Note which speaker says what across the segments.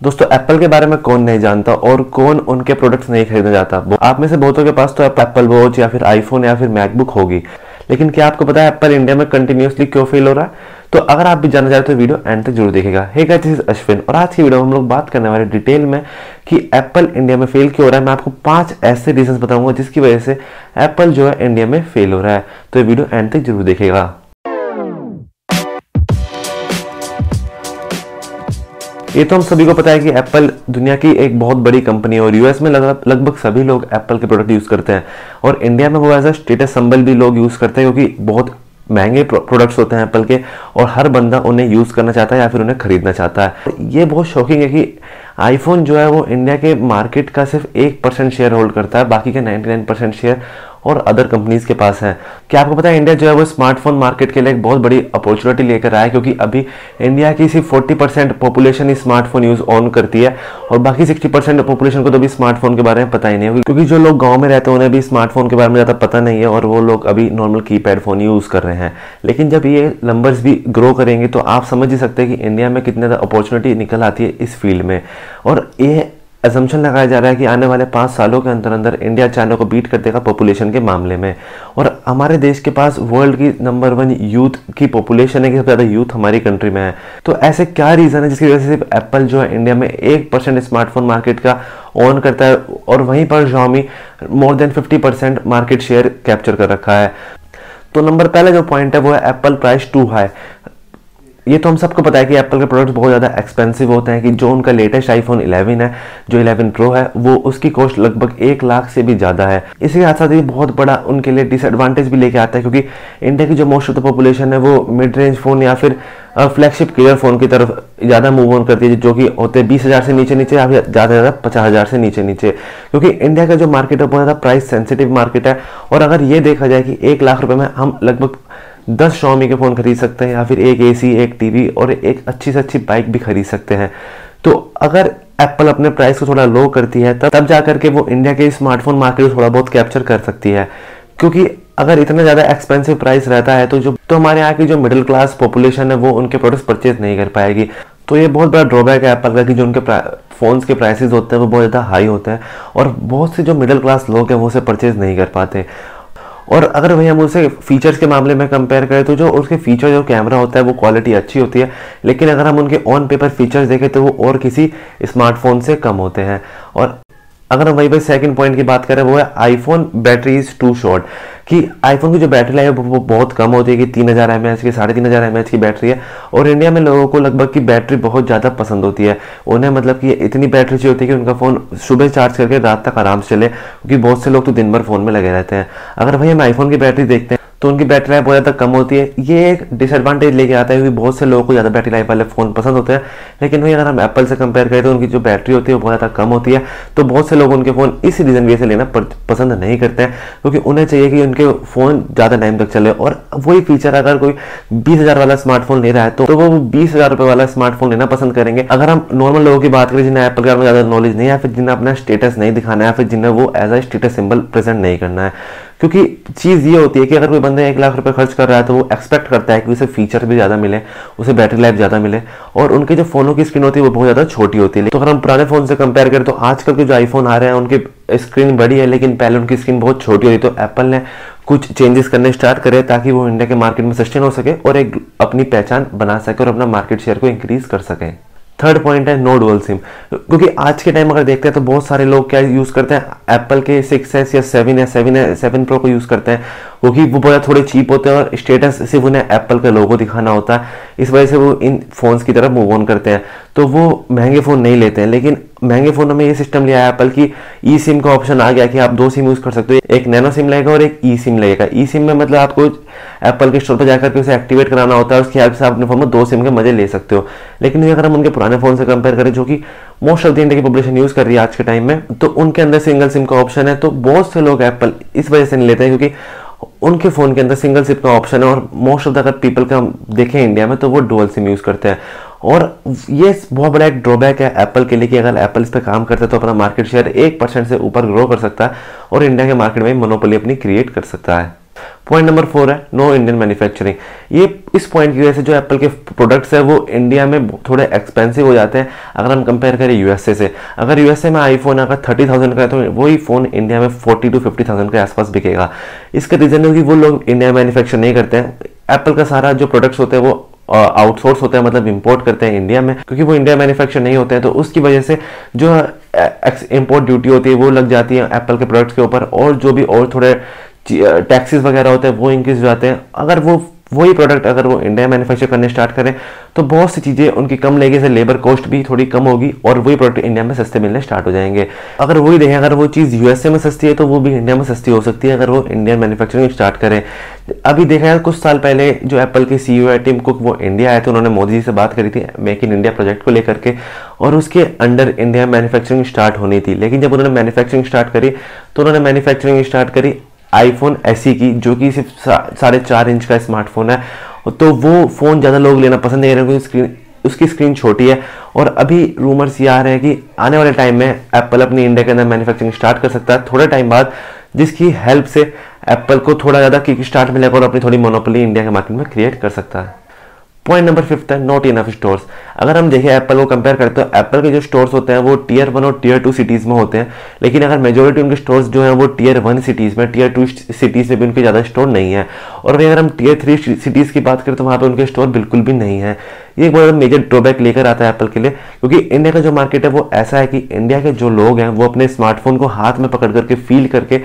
Speaker 1: दोस्तों एप्पल के बारे में कौन नहीं जानता और कौन उनके प्रोडक्ट्स नहीं खरीदना चाहता आप में से बहुतों के पास तो एप्पल वॉच या फिर आईफोन या फिर मैकबुक होगी। लेकिन क्या आपको पता है एप्पल इंडिया में कंटिन्यूसली क्यों फेल हो रहा है? तो अगर आप भी जानना चाहते हो तो वीडियो एंड तक ज़रूर देखेगा hey guys this is Ashwin और आज की वीडियो में हम लोग बात करने वाले डिटेल में कि एप्पल इंडिया में फेल क्यों हो रहा है। मैं आपको पाँच ऐसे रीजन बताऊँगा जिसकी वजह से एप्पल जो है इंडिया में फेल हो रहा है। तो ये वीडियो एंड तक ज़रूर देखेगा ये तो हम सभी को पता है कि एप्पल दुनिया की एक बहुत बड़ी कंपनी है और यूएस में लगभग सभी लोग एप्पल के प्रोडक्ट यूज़ करते हैं। और इंडिया में वो एज अ स्टेटस संबल भी लोग यूज़ करते हैं क्योंकि बहुत महँगे प्रोडक्ट्स होते हैं एप्पल के और हर बंदा उन्हें यूज़ करना चाहता है या फिर उन्हें खरीदना चाहता है। ये बहुत शौकिंग है कि आईफोन जो है वो इंडिया के मार्केट का सिर्फ़ एक परसेंट शेयर होल्ड करता है, बाकी के 99 परसेंट शेयर और अदर कंपनीज़ के पास है। क्या आपको पता है इंडिया जो है वो स्मार्टफ़ोन मार्केट के लिए एक बहुत बड़ी अपॉर्चुनिटी लेकर आया है? क्योंकि अभी इंडिया की सिर्फ़ 40 परसेंट पॉपुलेशन ही स्मार्टफ़ोन यूज़ ऑन करती है और बाकी 60 परसेंट पॉपुलेशन को तो अभी स्मार्टफ़ोन के बारे में पता ही नहीं होगी क्योंकि जो लोग गाँव में रहते हैं, उन्हें भी स्मार्टफ़ोन के बारे में ज़्यादा पता नहीं है और वो लोग अभी नॉर्मल की फ़ोन यूज़ कर रहे हैं। लेकिन जब ये नंबर्स भी ग्रो करेंगे तो आप समझ ही सकते हैं कि इंडिया में कितनी ज़्यादा अपॉर्चुनिटी निकल आती है इस फ़ील्ड में। और ये एजम्पन लगाया जा रहा है कि आने वाले पाँच सालों के अंदर अंदर इंडिया चाइना को बीट कर देगा पॉपुलेशन के मामले में। और हमारे देश के पास वर्ल्ड की नंबर वन यूथ की पॉपुलेशन है कि सबसे ज़्यादा यूथ हमारी कंट्री में है। तो ऐसे क्या रीज़न है जिसकी वजह से सिर्फ़ एप्पल जो है इंडिया में एक परसेंट स्मार्टफ़ोन मार्केट का ऑन करता है और वहीं पर Xiaomi more than fifty percent market share capture कर रखा है। तो नंबर पहला जो पॉइंट है वो है एप्पल प्राइस टू हाई ये तो हम सबको पता है कि एप्पल के प्रोडक्ट्स बहुत ज़्यादा एक्सपेंसिव होते हैं, कि जो उनका लेटेस्ट आईफोन 11 है, जो 11 प्रो है, वो उसकी कॉस्ट लगभग एक लाख से भी ज़्यादा है। इसी के साथ साथ ये बहुत बड़ा उनके लिए डिसएडवांटेज भी लेके आता है, क्योंकि इंडिया की जो मोस्ट ऑफ़ द पॉपुलेशन है, वो मिड रेंज फ़ोन या फिर फ्लैगशिप क्लियर फ़ोन की तरफ़ ज़्यादा मूव ऑन करती है, जो कि होते हैं बीस हज़ार से नीचे नीचे या फिर ज़्यादा से ज़्यादा पचास हज़ार से नीचे नीचे क्योंकि इंडिया का जो मार्केट है बहुत ज़्यादा प्राइस सेंसिटिव मार्केट है, और अगर ये देखा जाए कि एक लाख रुपए में हम लगभग दस शॉमी के फ़ोन खरीद सकते हैं या फिर एक एसी एक टीवी और एक अच्छी से अच्छी बाइक भी खरीद सकते हैं। तो अगर एप्पल अपने प्राइस को थोड़ा लो करती है, तब जा करके वो इंडिया के स्मार्टफ़ोन मार्केट को थोड़ा बहुत कैप्चर कर सकती है। क्योंकि अगर इतना ज़्यादा एक्सपेंसिव प्राइस रहता है तो जो तो हमारे यहाँ की जो मिडिल क्लास पॉपुलेशन है, वो उनके प्रोडक्ट्स परचेज नहीं कर पाएगी। तो ये बहुत बड़ा ड्रॉबैक है एप्पल का कि जो उनके फ़ोन्स के प्राइसेस होते हैं, वो बहुत ज़्यादा हाई होते हैं और बहुत से जो मिडिल क्लास लोग हैं, वो उसे परचेज नहीं कर पाते। और अगर वही हम उसे फीचर्स के मामले में कंपेयर करें तो जो उसके फीचर जो कैमरा होता है, वो क्वालिटी अच्छी होती है। लेकिन अगर हम उनके ऑन पेपर फीचर्स देखें तो वो और किसी स्मार्टफ़ोन से कम होते हैं। और अगर हम वही भाई सेकंड पॉइंट की बात करें, वो है iPhone battery is too short कि आईफोन की जो बैटरी लाइफ है, वो बहुत कम होती है कि तीन हज़ार एम की, साढ़े तीन हज़ार एम की बैटरी है। और इंडिया में लोगों को लगभग की बैटरी बहुत ज़्यादा पसंद होती है। उन्हें मतलब कि इतनी बैटरी चाहिए होती है कि उनका फ़ोन सुबह चार्ज करके रात तक आराम से चले, क्योंकि बहुत से लोग तो दिन भर फ़ोन में लगे रहते हैं। अगर भाई हम आईफोन की बैटरी देखते हैं तो उनकी बैटरी लाइफ बहुत ज़्यादा कम होती है। ये एक डिसएडवांटेज लेके आता है क्योंकि बहुत से लोगों को ज़्यादा बैटरी लाइफ वाले फ़ोन पसंद होते हैं। लेकिन वही अगर हम एप्पल से कंपेयर करें तो उनकी जो बैटरी होती है वो बहुत ज़्यादा कम होती है। तो बहुत से लोग उनके फ़ोन इस रीज़न वजह से लेना पसंद नहीं करते हैं क्योंकि उन्हें चाहिए कि उनके फ़ोन ज़्यादा टाइम तक चले। और वही फीचर अगर कोई बीस वाला स्मार्टफ़ोन ले रहा है तो, तो वो बीस हज़ार वाला स्मार्टफ़ोन लेना पसंद करेंगे। अगर हम नॉर्मल लोगों की बात करें जिन्हें एप्पल के बारे में ज़्यादा नॉलेज नहीं है फिर जिन्हें अपना स्टेटस नहीं दिखाना है फिर जिन्हें वो as a status symbol present नहीं करना है क्योंकि चीज़ ये होती है कि अगर कोई बंदा एक लाख रुपए खर्च कर रहा है तो वो एक्सपेक्ट करता है कि उसे फीचर भी ज़्यादा मिले, उसे बैटरी लाइफ ज़्यादा मिले और उनके जो फ़ोनों की स्क्रीन होती है वो बहुत ज़्यादा छोटी होती है। तो अगर हम पुराने फ़ोन से कंपेयर करें तो आजकल के जो आईफोन आ रहे हैं, उनकी स्क्रीन बड़ी है लेकिन पहले उनकी स्क्रीन बहुत छोटी होती तो एप्पल ने कुछ चेंजेस करने स्टार्ट करे ताकि वो इंडिया के मार्केट में सस्टेन हो सके और एक अपनी पहचान बना सके और अपना मार्केट शेयर को इंक्रीज कर सके। थर्ड पॉइंट है नो डुअल सिम क्योंकि आज के टाइम अगर देखते हैं तो बहुत सारे लोग क्या यूज़ करते हैं? एप्पल के सिक्स एस या सेवन है सेवन है सेवन प्रो को यूज़ करते हैं। क्योंकि वो बड़ा थोड़े चीप होते हैं और स्टेटस सिर्फ़ उन्हें एप्पल का लोगो दिखाना होता है। इस वजह से वो इन फोन्स की तरफ़ मूव ऑन करते हैं। तो वो महँगे फ़ोन नहीं लेते हैं। लेकिन महँगे फ़ोनों में ये सिस्टम लिया है एप्पल की ई सिम का ऑप्शन आ गया कि आप दो सिम यूज़ कर सकते हो। एक नैनो सिम लगेगा और एक ई सिम लगेगा। ई सिम में मतलब आपको एप्पल के स्टोर पर जाकर के उसे एक्टिवेट कराना होता है उसकी हेल्प से आप अपने फ़ोन में दो सिम के मज़े ले सकते हो। लेकिन अगर हम उनके पुराने फ़ोन से कंपेयर करें, जो कि मोस्ट ऑफ़ द इंडिया की पॉपुलेशन यूज़ कर रही है आज के टाइम में तो उनके अंदर सिंगल सिम का ऑप्शन है। तो बहुत से लोग एप्पल इस वजह से नहीं लेते हैं, क्योंकि उनके फ़ोन के अंदर सिंगल सिम का ऑप्शन है और मोस्ट ऑफ़ द अगर पीपल का देखें इंडिया में तो वो डुअल सिम यूज़ करते हैं। और ये बहुत बड़ा एक ड्रॉबैक है एप्पल के लिए कि अगर एप्पल इस पर काम करता है तो अपना मार्केट शेयर एक परसेंट से ऊपर ग्रो कर सकता है और इंडिया के मार्केट में मोनोपोली अपनी क्रिएट कर सकता है। पॉइंट नंबर फोर है नो इंडियन मैन्युफैक्चरिंग ये इस पॉइंट की वजह से जो एप्पल के प्रोडक्ट्स है, वो इंडिया में थोड़े एक्सपेंसिव हो जाते हैं, अगर हम कंपेयर करें यूएसए से। अगर यूएसए में आईफोन अगर थर्टी थाउज़ेंड का है तो वही फ़ोन इंडिया में फोर्टी टू फिफ्टी थाउज़ेंड के आसपास बिकेगा। इसका रीजन है कि वो लोग इंडिया में मैन्युफैक्चर नहीं करते हैं। एप्पल का सारा जो प्रोडक्ट्स होते हैं, वो आउटसोर्स होते हैं मतलब इंपोर्ट करते हैं इंडिया में, क्योंकि वो इंडिया मैन्युफैक्चर नहीं होते हैं। तो उसकी वजह से जो इंपोर्ट ड्यूटी होती है, वो लग जाती है एप्पल के प्रोडक्ट्स के ऊपर, और जो भी और थोड़े टैक्सेस वगैरह होते हैं, वो इंक्रीज हो जाते हैं। अगर वो, वही प्रोडक्ट अगर वो इंडिया मैन्युफैक्चर करने स्टार्ट करें तो बहुत सी चीज़ें उनकी कम लेगे से लेबर कॉस्ट भी थोड़ी कम होगी और वही प्रोडक्ट इंडिया में सस्ते मिलने स्टार्ट हो जाएँगे। अगर वही देखें, अगर वो चीज़ यूएसए में सस्ती है तो वो भी इंडिया में सस्ती हो सकती है, अगर वो इंडियन मैन्युफैक्चरिंग स्टार्ट करें। अभी देखा है कुछ साल पहले जो एप्पल के सी है टीम कुक वो इंडिया आए थे, उन्होंने मोदी जी से बात करी थी मेक इन इंडिया प्रोजेक्ट को लेकर के, और उसके अंडर इंडिया मैन्युफैक्चरिंग स्टार्ट होनी थी। लेकिन जब उन्होंने मैन्युफैक्चरिंग स्टार्ट करी तो उन्होंने मैन्युफैक्चरिंग स्टार्ट करी आईफोन एस की, जो कि सिर्फ़ साढ़े चार इंच का स्मार्टफ़ोन है। तो वो फ़ोन ज़्यादा लोग लेना पसंद नहीं कर रहे स्क्रीन उसकी स्क्रीन छोटी है। और अभी रूमर्स ये आ रहे हैं कि आने वाले टाइम में एप्पल अपनी इंडिया के अंदर मैन्युफैक्चरिंग स्टार्ट कर सकता है। थोड़े टाइम बाद जिसकी हेल्प से एप्पल को थोड़ा ज़्यादा किक स्टार्ट मिलेगा और अपनी थोड़ी मोनोपली इंडिया के मार्केट में क्रिएट कर सकता है। पॉइंट नंबर फिफ्थ है नॉट इनफ स्टोर्स अगर हम देखें एप्पल को कंपेयर करें तो एप्पल के जो स्टोर्स होते हैं, वो टीयर वन और टीयर टू सिटीज़ में होते हैं। लेकिन अगर मेजोरिटी उनके स्टोर्स जो हैं, वो टीयर वन सिटीज़ में टीयर टू सिटीज़ में भी उनके ज़्यादा स्टोर नहीं है। और वही अगर हम टीयर थ्री सिटीज़ की बात करें तो वहाँ पर उनके स्टोर बिल्कुल भी नहीं है। ये एक बहुत मेजर ड्रॉबैक लेकर आता है एप्पल के लिए, क्योंकि इंडिया का जो मार्केट है, वो ऐसा है कि इंडिया के जो लोग हैं, वो अपने स्मार्टफ़ोन को हाथ में पकड़ करके फील करके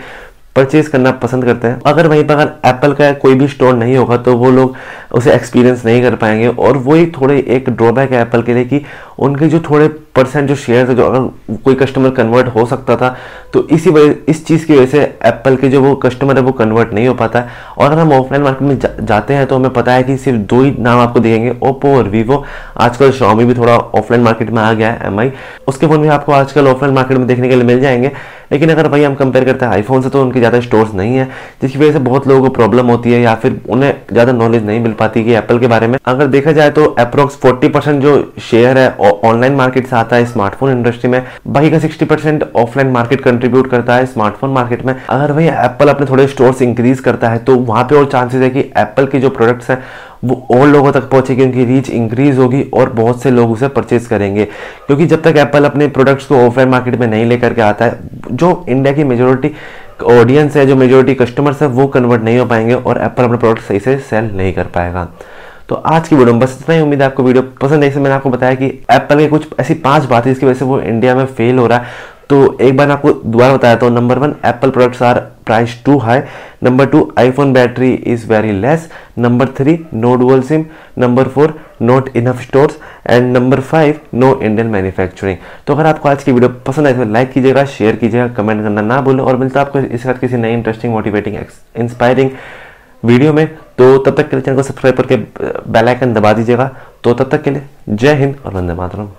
Speaker 1: परचेज करना पसंद करते हैं। अगर वहीं पर अगर एप्पल का कोई भी स्टोर नहीं होगा तो वो लोग उसे एक्सपीरियंस नहीं कर पाएँगे। और वही थोड़े एक ड्रॉबैक है एप्पल के लिए कि उनके जो थोड़े परसेंट जो शेयर है जो अगर कोई कस्टमर कन्वर्ट हो सकता था तो इसी वजह इस चीज़ की वजह से एप्पल के जो वो कस्टमर है वो कन्वर्ट नहीं हो पाता। है और अगर हम ऑफलाइन मार्केट में जा, जाते हैं तो हमें पता है कि सिर्फ़ दो ही नाम आपको दिखेंगे ओप्पो और वीवो आजकल शॉमी भी थोड़ा ऑफलाइन मार्केट में आ गया है एमआई उसके फ़ोन भी आपको आजकल ऑफलाइन मार्केट में देखने के लिए मिल जाएँगे। लेकिन अगर भाई हम कंपेयर करते हैं आईफोन से तो उनके ज़्यादा स्टोर्स नहीं है, जिसकी वजह से बहुत लोगों को प्रॉब्लम होती है या फिर उन्हें ज़्यादा नॉलेज नहीं मिल पाती कि एप्पल के बारे में। अगर देखा जाए तो अप्रोक्स फोर्टी जो शेयर है ऑनलाइन मार्केट से आता है स्मार्टफ़ोन इंडस्ट्री में, बाकी का सिक्सटी ऑफलाइन मार्केट कंट्रीब्यूट करता है स्मार्टफ़ोन मार्केट में। अगर भाई एप्पल अपने थोड़े स्टोर्स इंक्रीज करता है तो वहाँ पे और चांसेस है कि एप्पल के जो प्रोडक्ट्स हैं, वो और लोगों तक पहुंचेगी उनकी रीच इंक्रीज होगी और बहुत से लोग उसे परचेज करेंगे। क्योंकि जब तक एप्पल अपने प्रोडक्ट्स को ऑफलाइन मार्केट में नहीं लेकर के आता है जो इंडिया की मेजोरिटी ऑडियंस है, जो मेजोरिटी कस्टमर्स है, वो कन्वर्ट नहीं हो पाएँगे और एप्पल अपना प्रोडक्ट सही से सेल नहीं कर पाएगा। तो आज की वीडियो में बस इतना ही। उम्मीद है आपको वीडियो पसंद है मैंने आपको बताया कि एप्पल के कुछ ऐसी पाँच बातें जिसकी वजह से वो इंडिया में फेल हो रहा है। तो एक बार आपको दोबारा बताया तो number one Apple products are price too high number two iPhone battery is very less number three no dual SIM number four not enough stores and number five no Indian manufacturing तो अगर आपको आज की video पसंद आए तो like कीजिएगा share कीजिएगा कमेंट करना ना भूलें और मिलता है आपको इस साथ किसी नई इंटरेस्टिंग मोटिवेटिंग इंस्पायरिंग वीडियो में। तो तब तक के लिए चैनल को सब्सक्राइब करके बेल आइकन दबा दीजिएगा। तो तब तक के लिए जय हिंद और वंदे मातरम।